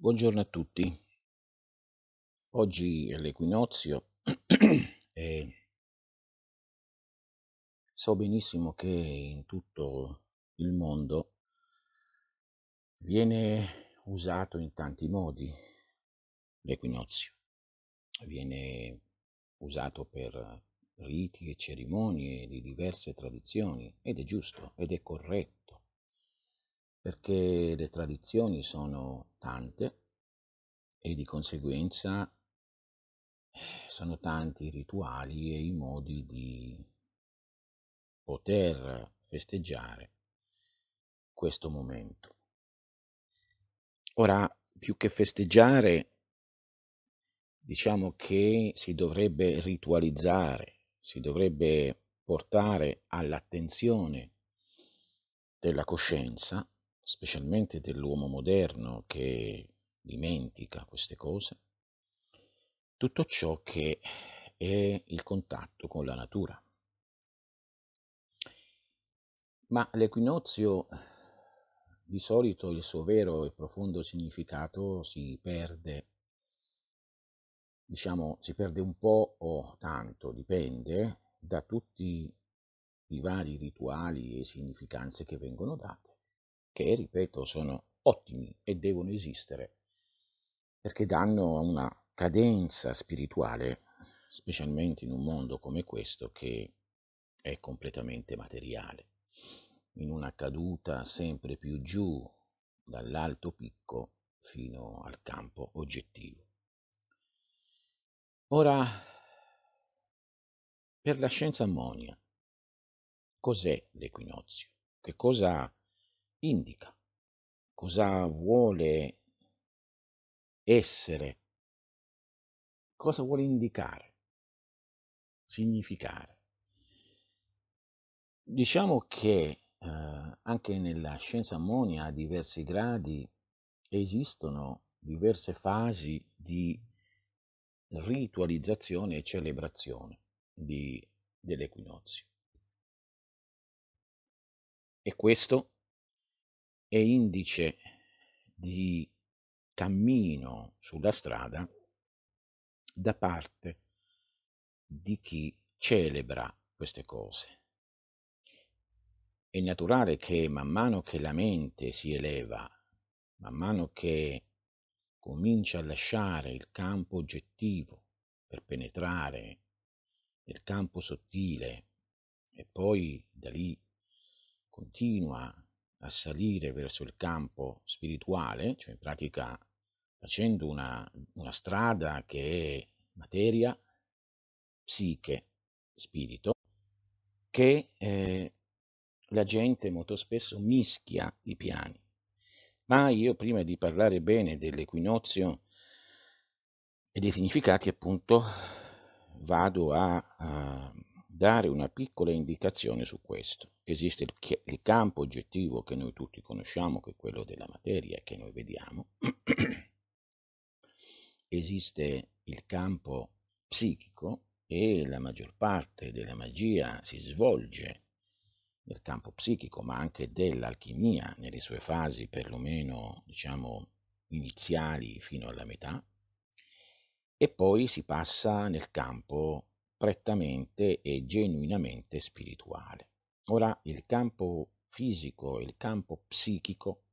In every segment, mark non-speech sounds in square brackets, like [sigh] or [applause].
Buongiorno a tutti. Oggi è l'equinozio e so benissimo che in tutto il mondo viene usato in tanti modi l'equinozio. Viene usato per riti e cerimonie di diverse tradizioni ed è giusto ed è corretto perché le tradizioni sono tante e di conseguenza eh, sono tanti i rituali e i modi di poter festeggiare questo momento. Ora, più che festeggiare, diciamo che si dovrebbe ritualizzare, si dovrebbe portare all'attenzione della coscienza specialmente dell'uomo moderno che dimentica queste cose, tutto ciò che è il contatto con la natura. Ma l'equinozio di solito il suo vero e profondo significato si perde, diciamo, si perde un po' o tanto, dipende da tutti i vari rituali e significanze che vengono date che, ripeto, sono ottimi e devono esistere, perché danno una cadenza spirituale, specialmente in un mondo come questo che è completamente materiale, in una caduta sempre più giù dall'alto picco fino al campo oggettivo. Ora, per la scienza ammonia, cos'è l'equinozio? Che cosa indica, cosa vuole essere, cosa vuole indicare, significare. Diciamo che eh, anche nella scienza ammonia a diversi gradi esistono diverse fasi di ritualizzazione e celebrazione dell'equinozio. E questo è indice di cammino sulla strada da parte di chi celebra queste cose. È naturale che man mano che la mente si eleva, man mano che comincia a lasciare il campo oggettivo per penetrare nel campo sottile e poi da lì continua a salire verso il campo spirituale, cioè in pratica facendo una, una strada che è materia, psiche, spirito, che eh, la gente molto spesso mischia i piani. Ma io prima di parlare bene dell'equinozio e dei significati, appunto, vado a, a dare una piccola indicazione su questo. Esiste il, il, campo oggettivo che noi tutti conosciamo, che è quello della materia che noi vediamo. [clears throat] Esiste il campo psichico e la maggior parte della magia si svolge nel campo psichico, ma anche dell'alchimia nelle sue fasi perlomeno, diciamo, iniziali fino alla metà. E poi si passa nel campo prettamente e genuinamente spirituale. Ora, il campo fisico e il campo psichico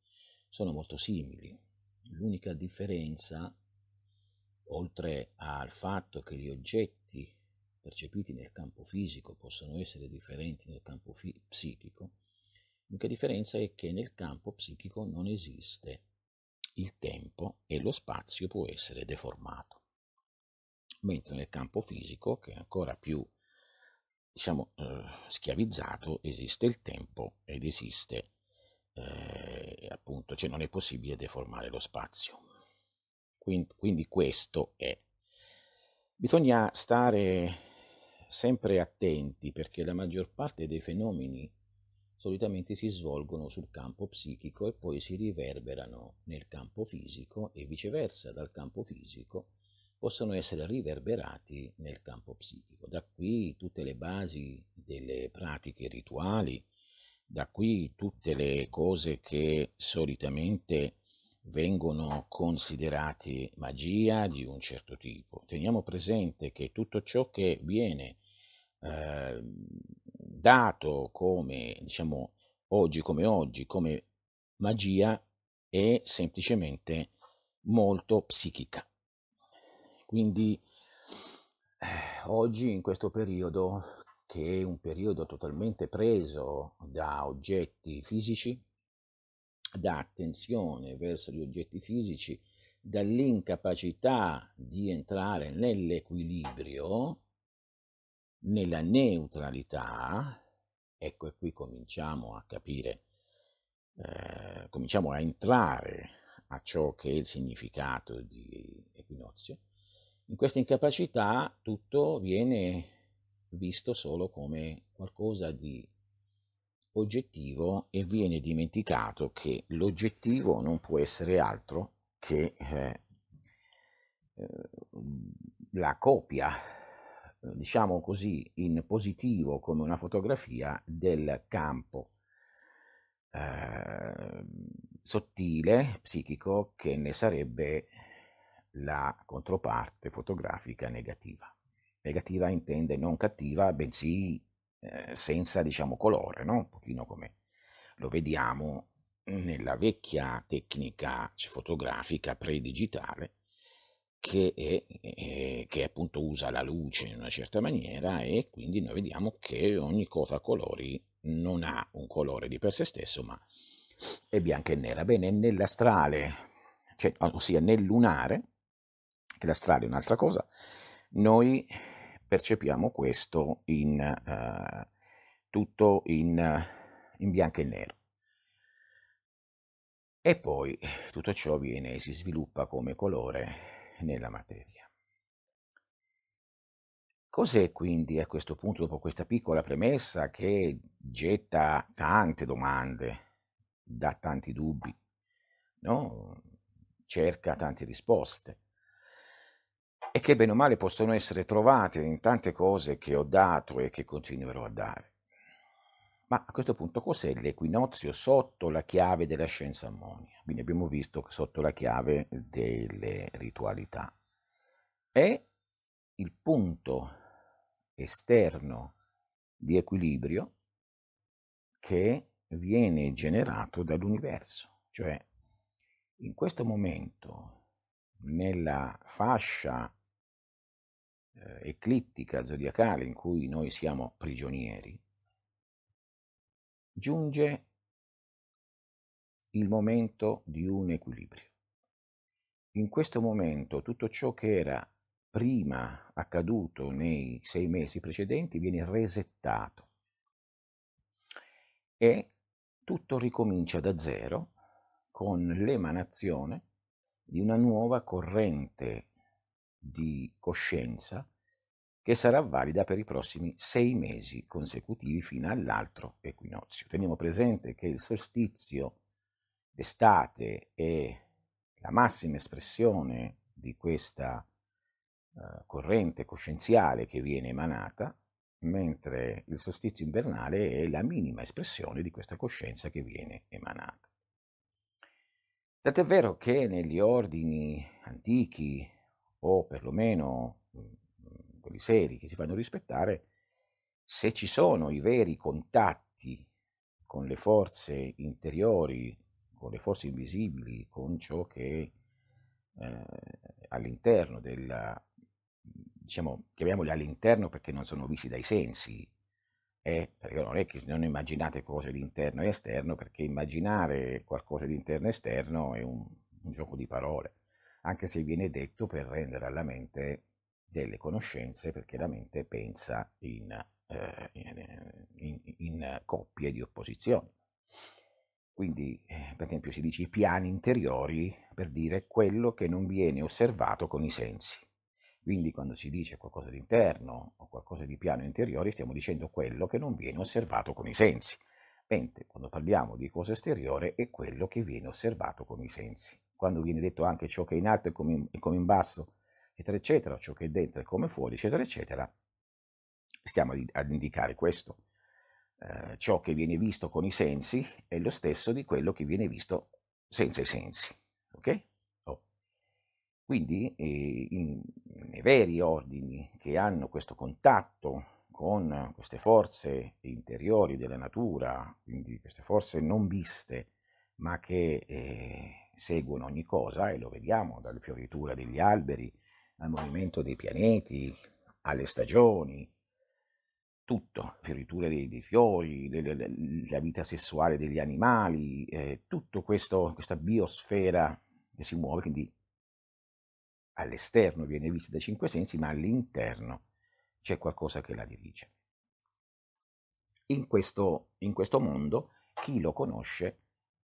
sono molto simili. L'unica differenza, oltre al fatto che gli oggetti percepiti nel campo fisico possono essere differenti nel campo fi- psichico, l'unica differenza è che nel campo psichico non esiste il tempo e lo spazio può essere deformato mentre nel campo fisico, che è ancora più diciamo, eh, schiavizzato, esiste il tempo ed esiste eh, appunto, cioè non è possibile deformare lo spazio. Quindi, quindi questo è. Bisogna stare sempre attenti perché la maggior parte dei fenomeni solitamente si svolgono sul campo psichico e poi si riverberano nel campo fisico e viceversa dal campo fisico possono essere riverberati nel campo psichico. Da qui tutte le basi delle pratiche rituali, da qui tutte le cose che solitamente vengono considerati magia di un certo tipo. Teniamo presente che tutto ciò che viene eh, dato come, diciamo, oggi come oggi, come magia, è semplicemente molto psichica. Quindi eh, oggi in questo periodo, che è un periodo totalmente preso da oggetti fisici, da attenzione verso gli oggetti fisici, dall'incapacità di entrare nell'equilibrio, nella neutralità, ecco e qui cominciamo a capire, eh, cominciamo a entrare a ciò che è il significato di equinozio, in questa incapacità tutto viene visto solo come qualcosa di oggettivo e viene dimenticato che l'oggettivo non può essere altro che eh, eh, la copia, diciamo così, in positivo come una fotografia del campo eh, sottile, psichico, che ne sarebbe la controparte fotografica negativa. Negativa intende non cattiva, bensì eh, senza, diciamo, colore, no? Un pochino come lo vediamo nella vecchia tecnica fotografica pre-digitale che, è, è, che appunto usa la luce in una certa maniera e quindi noi vediamo che ogni cosa a colori non ha un colore di per sé stesso ma è bianca e nera. Bene, nell'astrale, cioè, ossia nel lunare, che l'astrale è un'altra cosa, noi percepiamo questo in, uh, tutto in, in bianco e nero. E poi tutto ciò viene e si sviluppa come colore nella materia. Cos'è quindi a questo punto, dopo questa piccola premessa che getta tante domande, dà tanti dubbi, no? cerca tante risposte? E che bene o male possono essere trovate in tante cose che ho dato e che continuerò a dare. Ma a questo punto cos'è l'equinozio sotto la chiave della scienza ammonia? Quindi abbiamo visto sotto la chiave delle ritualità. È il punto esterno di equilibrio che viene generato dall'universo, cioè in questo momento nella fascia eh, eclittica zodiacale in cui noi siamo prigionieri, giunge il momento di un equilibrio. In questo momento tutto ciò che era prima accaduto nei sei mesi precedenti viene resettato e tutto ricomincia da zero con l'emanazione di una nuova corrente di coscienza che sarà valida per i prossimi sei mesi consecutivi fino all'altro equinozio. Teniamo presente che il solstizio d'estate è la massima espressione di questa uh, corrente coscienziale che viene emanata, mentre il solstizio invernale è la minima espressione di questa coscienza che viene emanata. Tant'è vero che negli ordini antichi o perlomeno mhmm, quelli seri che si fanno rispettare, se ci sono i veri contatti con le forze interiori, con le forze invisibili, con ciò che eh, all'interno del, diciamo, chiamiamoli all'interno perché non sono visti dai sensi, eh, perché non è che non immaginate cose di interno e esterno, perché immaginare qualcosa di interno e esterno è un, un gioco di parole anche se viene detto per rendere alla mente delle conoscenze, perché la mente pensa in, eh, in, in coppie di opposizione. Quindi, eh, per esempio, si dice i piani interiori per dire quello che non viene osservato con i sensi. Quindi, quando si dice qualcosa di interno o qualcosa di piano interiore, stiamo dicendo quello che non viene osservato con i sensi. Mentre quando parliamo di cosa esteriore è quello che viene osservato con i sensi quando viene detto anche ciò che è in alto è come in, è come in basso, eccetera, eccetera, ciò che è dentro è come fuori, eccetera, eccetera, stiamo ad indicare questo. Eh, ciò che viene visto con i sensi è lo stesso di quello che viene visto senza i sensi. ok? Oh. Quindi eh, in, nei veri ordini che hanno questo contatto con queste forze interiori della natura, quindi queste forze non viste, ma che eh, seguono ogni cosa, e lo vediamo dalle fioriture degli alberi, al movimento dei pianeti, alle stagioni, tutto, fioriture dei, dei fiori, la vita sessuale degli animali, eh, questo, questa biosfera che si muove, quindi all'esterno viene vista dai cinque sensi, ma all'interno c'è qualcosa che la dirige. In questo, in questo mondo, chi lo conosce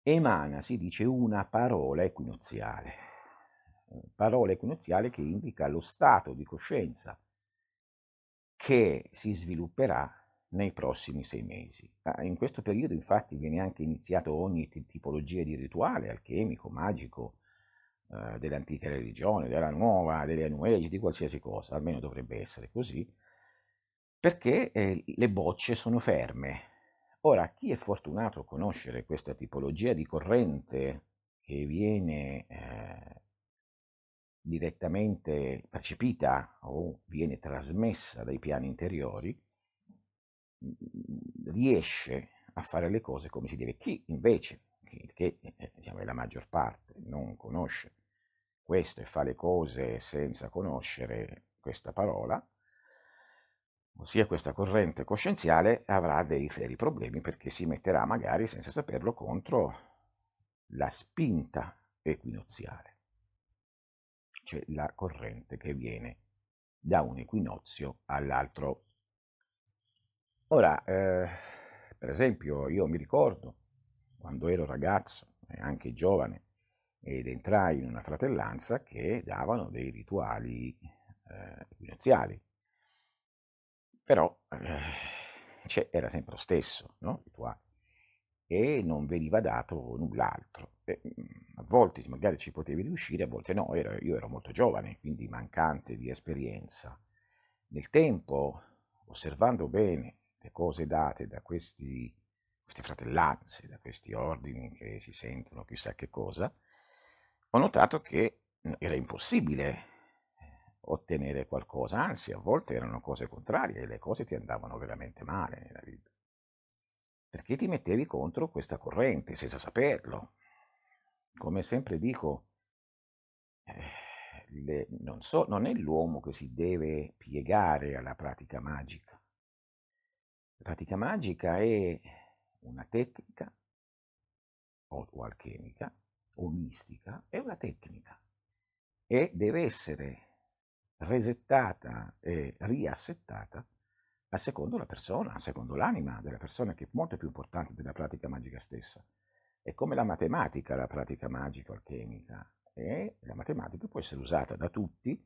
emana, si dice, una parola equinoziale, parola equinoziale che indica lo stato di coscienza che si svilupperà nei prossimi sei mesi. Ah, in questo periodo infatti viene anche iniziato ogni tipologia di rituale alchemico, magico, eh, dell'antica religione, della nuova, delle New Age, di qualsiasi cosa, almeno dovrebbe essere così, perché eh, le bocce sono ferme. Ora, chi è fortunato a conoscere questa tipologia di corrente che viene eh, direttamente percepita o viene trasmessa dai piani interiori, riesce a fare le cose come si deve. Chi invece, che eh, diciamo, è la maggior parte, non conosce questo e fa le cose senza conoscere questa parola, ossia questa corrente coscienziale, avrà dei seri problemi perché si metterà magari senza saperlo contro la spinta equinoziale, cioè la corrente che viene da un equinozio all'altro. Ora, eh, per esempio, io mi ricordo quando ero ragazzo e anche giovane ed entrai in una fratellanza che davano dei rituali eh, equinoziali però eh, cioè, era sempre lo stesso, no? e non veniva dato null'altro. E, a volte magari ci potevi riuscire, a volte no, ero, io ero molto giovane, quindi mancante di esperienza. Nel tempo, osservando bene le cose date da questi, queste fratellanze, da questi ordini che si sentono chissà che cosa, ho notato che era impossibile ottenere qualcosa, anzi a volte erano cose contrarie e le cose ti andavano veramente male nella vita. Perché ti mettevi contro questa corrente senza saperlo. Come sempre dico, eh, le, non, so, non è l'uomo che si deve piegare alla pratica magica. La pratica magica è una tecnica o, o alchemica o mistica, è una tecnica e deve essere resettata e riassettata a secondo la persona, a secondo l'anima della persona, che è molto più importante della pratica magica stessa. È come la matematica, la pratica magica alchemica, e la matematica può essere usata da tutti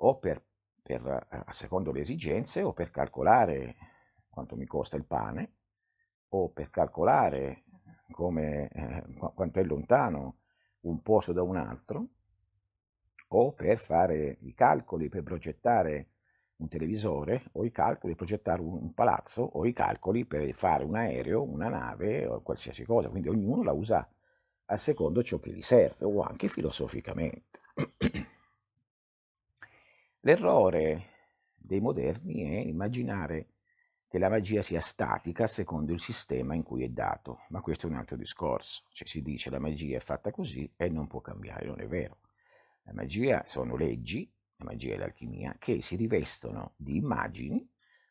o per, per, a secondo le esigenze o per calcolare quanto mi costa il pane o per calcolare come, eh, quanto è lontano un posto da un altro o per fare i calcoli, per progettare un televisore, o i calcoli per progettare un palazzo, o i calcoli per fare un aereo, una nave o qualsiasi cosa. Quindi ognuno la usa a secondo ciò che gli serve, o anche filosoficamente. [clears throat] L'errore dei moderni è immaginare che la magia sia statica secondo il sistema in cui è dato, ma questo è un altro discorso. Cioè si dice la magia è fatta così e non può cambiare, non è vero. La magia sono leggi, la magia e l'alchimia, che si rivestono di immagini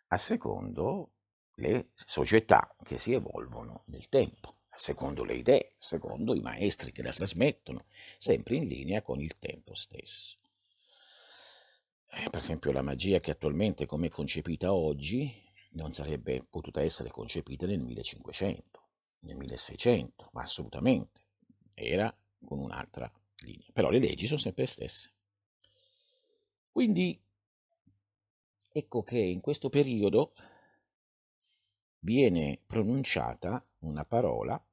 a secondo le società che si evolvono nel tempo, secondo le idee, secondo i maestri che la trasmettono, sempre in linea con il tempo stesso. Eh, per esempio la magia che attualmente come è concepita oggi non sarebbe potuta essere concepita nel 1500, nel 1600, ma assolutamente era con un'altra linea. Però le leggi sono sempre le stesse. Quindi ecco che in questo periodo viene pronunciata una parola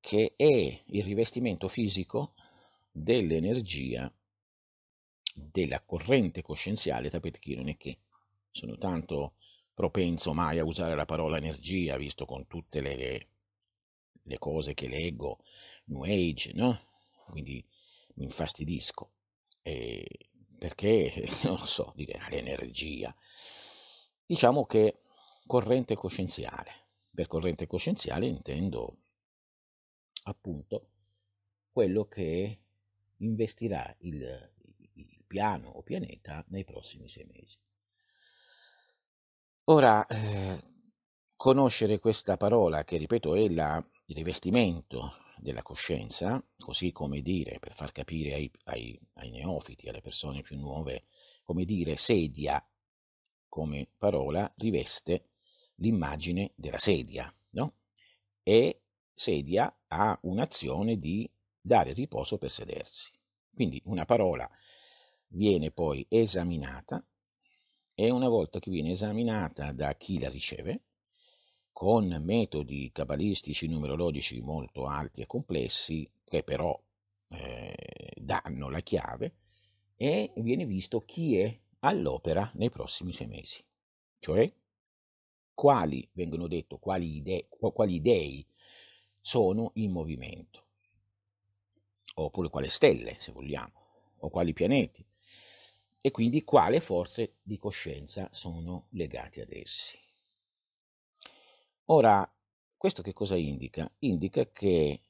che è il rivestimento fisico dell'energia della corrente coscienziale, che io non è che sono tanto propenso mai a usare la parola energia, visto con tutte le, le cose che leggo, New Age, no? Quindi mi infastidisco, eh, perché, [laughs] non so, dire l'energia. Diciamo che corrente coscienziale. Per corrente coscienziale intendo appunto quello che investirà il, il piano o pianeta nei prossimi sei mesi. Ora, eh, conoscere questa parola, che ripeto è la, il rivestimento della coscienza, così come dire, per far capire ai, ai, ai neofiti, alle persone più nuove, come dire sedia come parola riveste l'immagine della sedia, no? E sedia ha un'azione di dare riposo per sedersi. Quindi una parola viene poi esaminata e una volta che viene esaminata da chi la riceve, con metodi cabalistici numerologici molto alti e complessi, che però eh, danno la chiave, e viene visto chi è all'opera nei prossimi sei mesi. Cioè, quali, vengono detto, quali, idee, quali dei sono in movimento, oppure quali stelle, se vogliamo, o quali pianeti e quindi quale forze di coscienza sono legate ad essi. Ora, questo che cosa indica? Indica che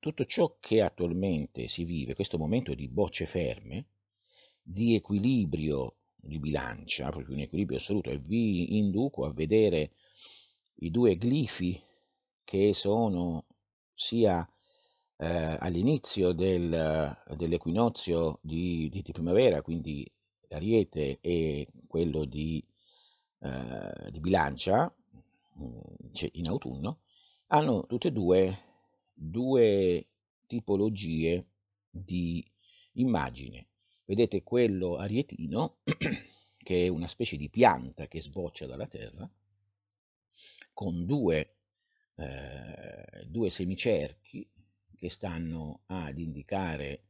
tutto ciò che attualmente si vive, questo momento di bocce ferme, di equilibrio di bilancia, proprio un equilibrio assoluto, e vi induco a vedere i due glifi che sono sia eh, all'inizio del, dell'equinozio di, di, di, primavera, quindi Ariete e quello di, eh, di Bilancia, in autunno, hanno tutte e due due tipologie di immagine. Vedete quello arietino, [clears throat] che è una specie di pianta che sboccia dalla terra, con due, eh, due semicerchi che stanno ad indicare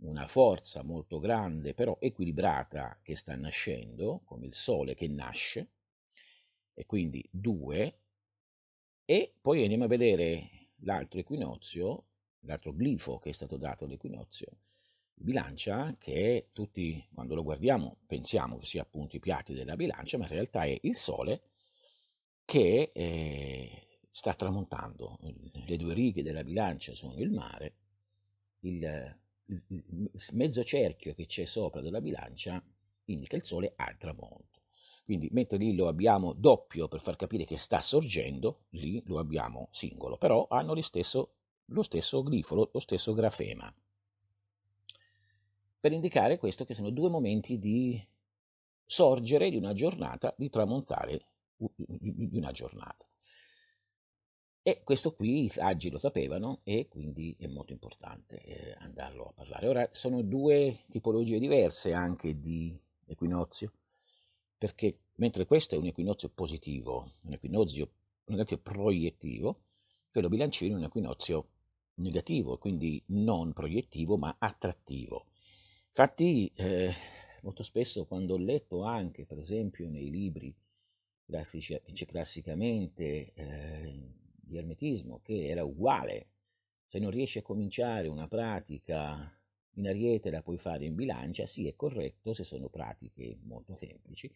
una forza molto grande, però equilibrata, che sta nascendo, come il Sole che nasce, e quindi due, e poi andiamo a vedere l'altro equinozio, l'altro glifo che è stato dato all'equinozio, bilancia, che tutti, quando lo guardiamo, pensiamo che sia appunto i piatti della bilancia, ma in realtà è il Sole che eh, sta tramontando, le due righe della bilancia sono il mare, il, il, il mezzo cerchio che c'è sopra della bilancia indica il sole al tramonto. Quindi mentre lì lo abbiamo doppio per far capire che sta sorgendo, lì lo abbiamo singolo, però hanno lo stesso, lo stesso glifo, lo stesso grafema. Per indicare questo che sono due momenti di sorgere di una giornata, di tramontare di una giornata. E questo qui i saggi lo sapevano e quindi è molto importante eh, andarlo a parlare. Ora sono due tipologie diverse anche di equinozio, perché mentre questo è un equinozio positivo, un equinozio, un equinozio proiettivo, quello bilancino è un equinozio negativo, quindi non proiettivo ma attrattivo. Infatti eh, molto spesso quando ho letto anche, per esempio, nei libri classici, classicamente eh, di ermetismo che era uguale. Se non riesci a cominciare una pratica in ariete la puoi fare in bilancia, sì è corretto se sono pratiche molto semplici,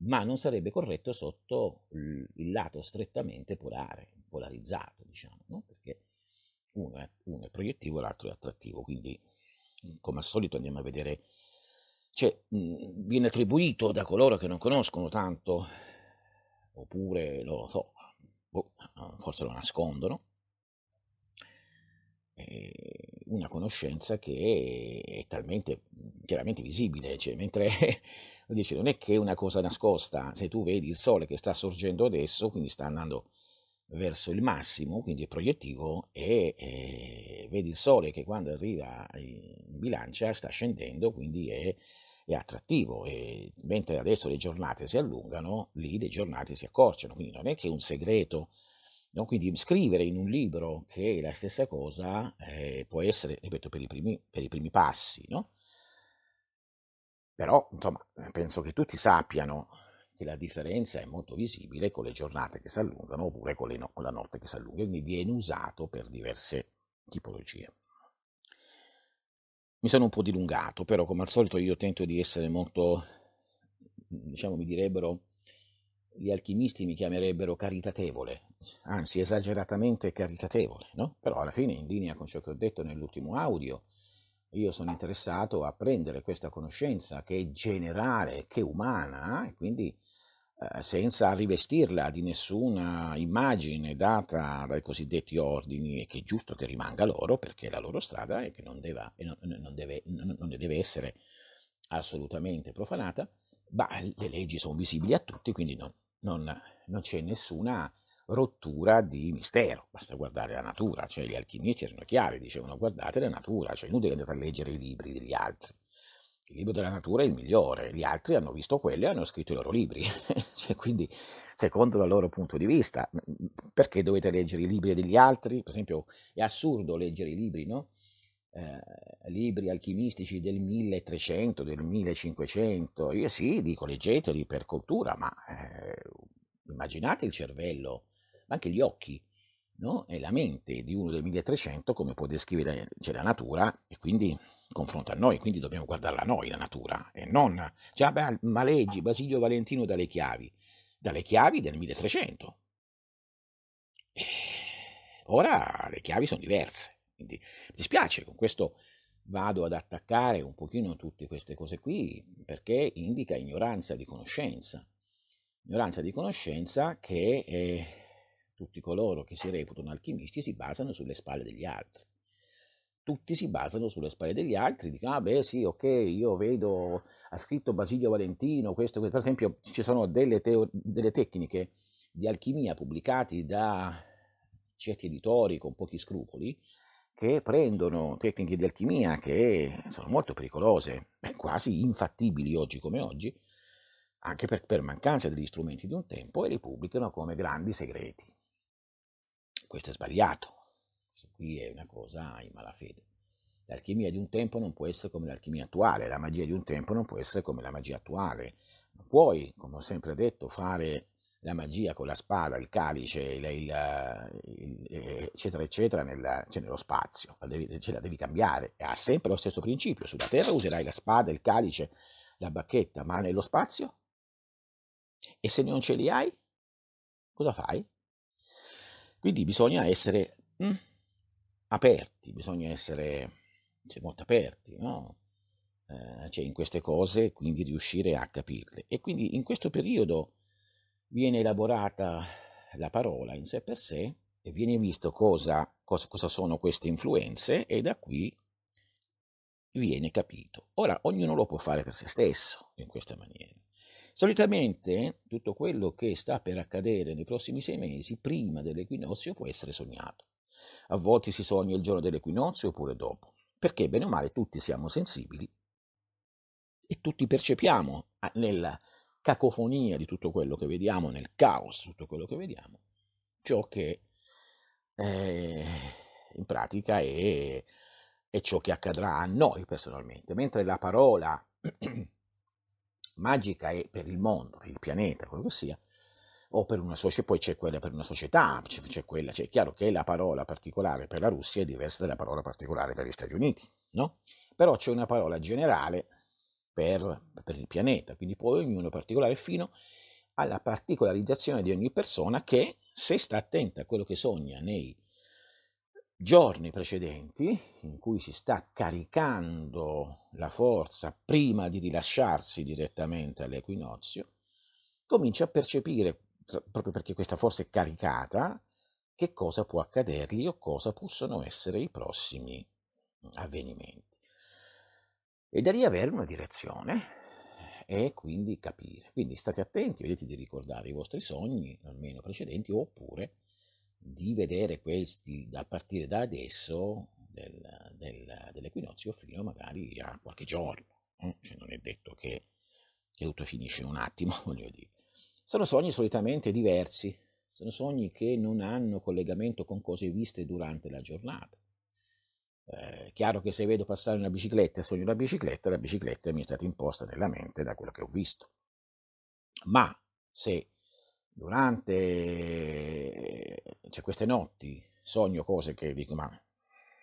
ma non sarebbe corretto sotto il lato strettamente polare, polarizzato, diciamo, no? perché uno è, uno è proiettivo e l'altro è attrattivo, quindi come al solito andiamo a vedere, cioè, viene attribuito da coloro che non conoscono tanto, oppure, lo so, boh, forse lo nascondono, una conoscenza che è talmente chiaramente visibile, cioè, mentre [laughs] dice, non è che è una cosa nascosta, se tu vedi il sole che sta sorgendo adesso, quindi sta andando verso il massimo, quindi è proiettivo, e, e vedi il sole che quando arriva in bilancia sta scendendo, quindi è è attrattivo e mentre adesso le giornate si allungano, lì le giornate si accorciano, quindi non è che è un segreto. No? Quindi scrivere in un libro che è la stessa cosa eh, può essere, ripeto, per i primi, per i primi passi, no? Però, insomma, penso che tutti sappiano che la differenza è molto visibile con le giornate che si allungano oppure con, no- con la notte che si allunga, quindi viene usato per diverse tipologie. mi sono un po' dilungato, però come al solito io tento di essere molto, diciamo, mi direbbero, gli alchimisti mi chiamerebbero caritatevole, anzi esageratamente caritatevole, no? Però alla fine, in linea con ciò che ho detto nell'ultimo audio, io sono interessato a prendere questa conoscenza che è generale, che è umana, e quindi eh, senza rivestirla di nessuna immagine data dai cosiddetti ordini e che è giusto che rimanga loro perché è la loro strada e che non, deve, non, non deve, non deve essere assolutamente profanata, ma le leggi sono visibili a tutti, quindi non, non, non, c'è nessuna rottura di mistero, basta guardare la natura, cioè gli alchimisti erano chiari, dicevano guardate la natura, cioè inutile andare a leggere i libri degli altri, il libro della natura è il migliore, gli altri hanno visto quello e hanno scritto i loro libri, [laughs] cioè, quindi secondo il loro punto di vista, perché dovete leggere i libri degli altri? Per esempio è assurdo leggere i libri, no? Eh, libri alchimistici del 1300, del 1500, io sì, dico leggeteli per cultura, ma eh, immaginate il cervello, anche gli occhi, no? e la mente di uno del 1300 come può descrivere cioè, la natura e quindi confronta a noi, quindi dobbiamo guardarla noi la natura e non, cioè, beh, ma leggi Basilio Valentino dalle chiavi, dalle chiavi del 1300. E ora le chiavi sono diverse, quindi mi dispiace, con questo vado ad attaccare un pochino tutte queste cose qui perché indica ignoranza di conoscenza. Ignoranza di conoscenza che eh, tutti coloro che si reputano alchimisti si basano sulle spalle degli altri tutti si basano sulle spalle degli altri, dicono, ah beh sì, ok, io vedo, ha scritto Basilio Valentino, questo, questo. per esempio ci sono delle, teo- delle tecniche di alchimia pubblicate da certi editori con pochi scrupoli, che prendono tecniche di alchimia che sono molto pericolose, quasi infattibili oggi come oggi, anche per, per, mancanza degli strumenti di un tempo, e li pubblicano come grandi segreti. Questo è sbagliato. Questo qui è una cosa in malafede. L'alchimia di un tempo non può essere come l'alchimia attuale, la magia di un tempo non può essere come la magia attuale. Non puoi, come ho sempre detto, fare la magia con la spada, il calice, il, il, il, eccetera, eccetera, nel, cioè nello spazio. La devi, ce la devi cambiare. Ha sempre lo stesso principio. Sulla Terra userai la spada, il calice, la bacchetta, ma nello spazio? E se non ce li hai, cosa fai? Quindi bisogna essere... Mm, aperti, bisogna essere cioè, molto aperti, no? eh, cioè in queste cose, quindi riuscire a capirle. E quindi in questo periodo viene elaborata la parola in sé per sé e viene visto cosa, cosa, cosa sono queste influenze e da qui viene capito. Ora, ognuno lo può fare per se stesso in questa maniera. Solitamente tutto quello che sta per accadere nei prossimi sei mesi, prima dell'equinozio, può essere sognato. A volte si sogna il giorno dell'equinozio oppure dopo, perché bene o male tutti siamo sensibili e tutti percepiamo nella cacofonia di tutto quello che vediamo, nel caos di tutto quello che vediamo, ciò che eh, in pratica è, è ciò che accadrà a noi personalmente, mentre la parola [clears throat] magica è per il mondo, per il pianeta, quello che sia, o per una società, poi c'è quella per una società, c'è quella, c'è chiaro che la parola particolare per la Russia è diversa dalla parola particolare per gli Stati Uniti, no? Però c'è una parola generale per, per il pianeta, quindi poi ognuno particolare fino alla particolarizzazione di ogni persona che, se sta attenta a quello che sogna nei giorni precedenti, in cui si sta caricando la forza prima di rilasciarsi direttamente all'equinozio, comincia a percepire proprio perché questa forza è caricata, che cosa può accadergli o cosa possono essere i prossimi avvenimenti. E da lì avere una direzione e quindi capire. Quindi state attenti, vedete di ricordare i vostri sogni, almeno precedenti, oppure di vedere questi a partire da adesso del, del, dell'equinozio fino magari a qualche giorno. Cioè non è detto che, che tutto finisce in un attimo, [laughs] voglio dire. Sono sogni solitamente diversi, sono sogni che non hanno collegamento con cose viste durante la giornata. Eh, chiaro che se vedo passare una bicicletta e sogno una bicicletta, la bicicletta mi è stata imposta nella mente da quello che ho visto. Ma se durante cioè, queste notti sogno cose che dico, ma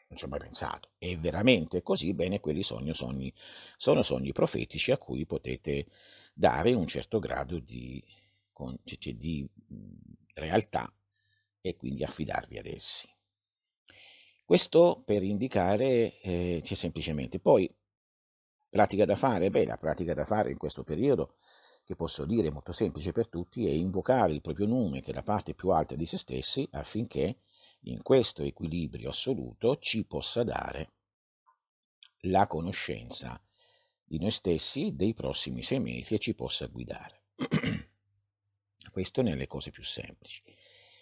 non ci ho mai pensato. È veramente così? Bene, quelli sono sogni, sono sogni profetici a cui potete dare un certo grado di, di realtà e quindi affidarvi ad essi. Questo per indicare eh, c'è semplicemente. Poi, pratica da fare? Beh, la pratica da fare in questo periodo, che posso dire molto semplice per tutti, è invocare il proprio nome, che è la parte più alta di se stessi, affinché in questo equilibrio assoluto ci possa dare la conoscenza di noi stessi, dei prossimi sei mesi e ci possa guidare. [clears throat] Questo nelle cose più semplici.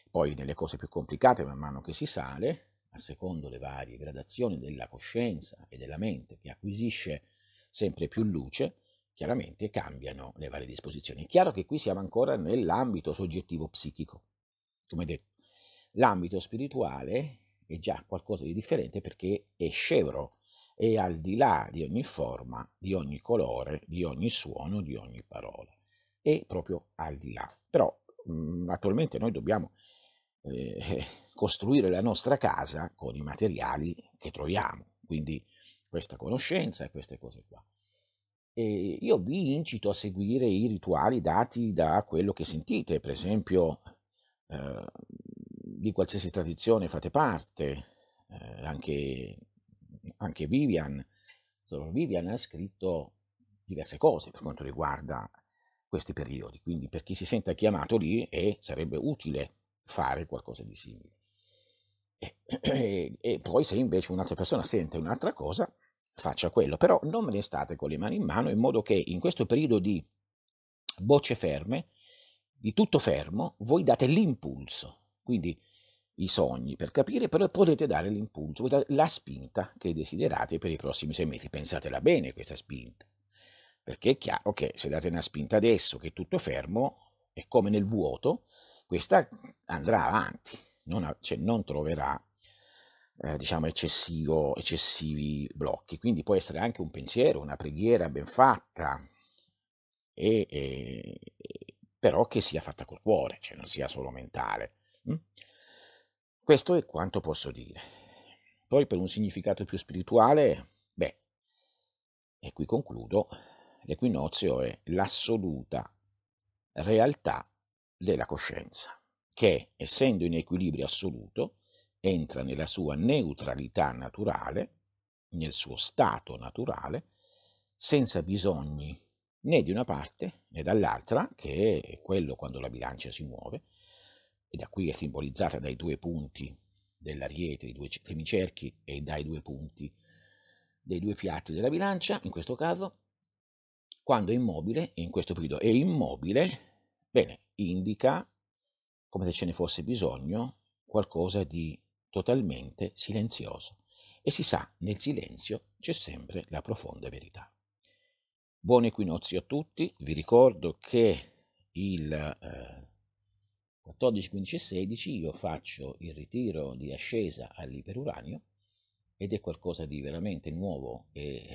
Poi nelle cose più complicate, man mano che si sale, a secondo le varie gradazioni della coscienza e della mente che acquisisce sempre più luce, chiaramente cambiano le varie disposizioni. È chiaro che qui siamo ancora nell'ambito soggettivo psichico. Come detto, l'ambito spirituale è già qualcosa di differente perché è scevro, è al di là di ogni forma, di ogni colore, di ogni suono, di ogni parola. È proprio al di là. Però mh, mm, attualmente noi dobbiamo eh, [laughs] costruire la nostra casa con i materiali che troviamo, quindi questa conoscenza e queste cose qua. E io vi incito a seguire i rituali dati da quello che sentite, per esempio eh, di qualsiasi tradizione fate parte, eh, anche, anche Vivian, solo Vivian ha scritto diverse cose per quanto riguarda questi periodi, quindi per chi si senta chiamato lì e sarebbe utile fare qualcosa di simile. E, e, [clears throat] e, poi se invece un'altra persona sente un'altra cosa, faccia quello, però non me ne state con le mani in mano in modo che in questo periodo di bocce ferme, di tutto fermo, voi date l'impulso, quindi i sogni per capire, però potete dare l'impulso, la spinta che desiderate per i prossimi sei mesi. Pensatela bene questa spinta, perché è chiaro che se date una spinta adesso che è tutto fermo, è come nel vuoto, questa andrà avanti, non, cioè, non troverà eh, diciamo eccessivi blocchi, quindi può essere anche un pensiero, una preghiera ben fatta, e, e, però che sia fatta col cuore, cioè non sia solo mentale. Hm? Questo è quanto posso dire. Poi per un significato più spirituale, beh, e qui concludo, l'equinozio è l'assoluta realtà della coscienza, che, essendo in equilibrio assoluto, entra nella sua neutralità naturale, nel suo stato naturale, senza bisogni né di una parte né dall'altra, che è quello quando la bilancia si muove, e da qui è simbolizzata dai due punti dell'ariete, i due semicerchi, e dai due punti dei due piatti della bilancia, in questo caso, quando è immobile, in questo periodo è immobile, bene, indica, come se ce ne fosse bisogno, qualcosa di totalmente silenzioso. E si sa, nel silenzio c'è sempre la profonda verità. Buon equinozio a tutti, vi ricordo che il eh, 14, 15 e 16 io faccio il ritiro di ascesa all'iperuranio ed è qualcosa di veramente nuovo e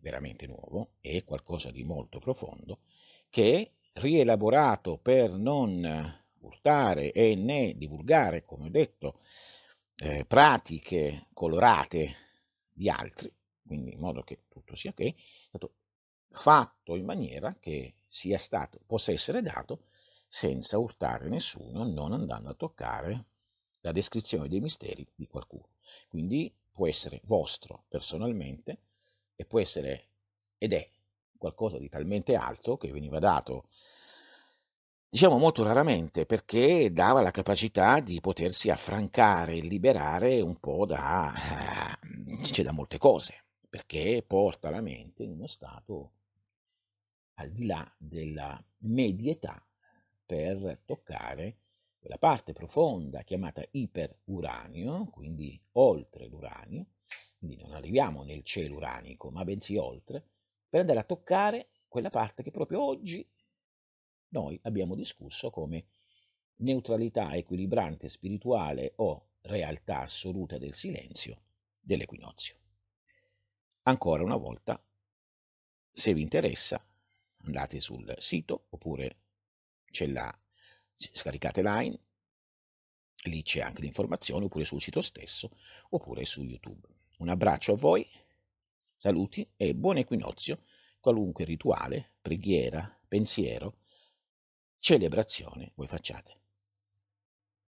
veramente nuovo, è qualcosa di molto profondo che rielaborato per non urtare e né divulgare, come ho detto, eh, pratiche colorate di altri, quindi in modo che tutto sia ok, è stato fatto in maniera che sia stato, possa essere dato senza urtare nessuno, non andando a toccare la descrizione dei misteri di qualcuno. Quindi può essere vostro personalmente e può essere ed è qualcosa di talmente alto che veniva dato diciamo molto raramente perché dava la capacità di potersi affrancare e liberare un po' da, eh, da molte cose perché porta la mente in uno stato al di là della medietà per toccare quella parte profonda chiamata iperuranio, quindi oltre l'uranio, quindi non arriviamo nel cielo uranico, ma bensì oltre, per andare a toccare quella parte che proprio oggi noi abbiamo discusso come neutralità equilibrante spirituale o realtà assoluta del silenzio dell'equinozio. Ancora una volta, se vi interessa, andate sul sito oppure l'ha, scaricate Line, Lì c'è anche l'informazione, oppure sul sito stesso, oppure su YouTube. Un abbraccio a voi, saluti e buon equinozio, qualunque rituale, preghiera, pensiero, celebrazione voi facciate.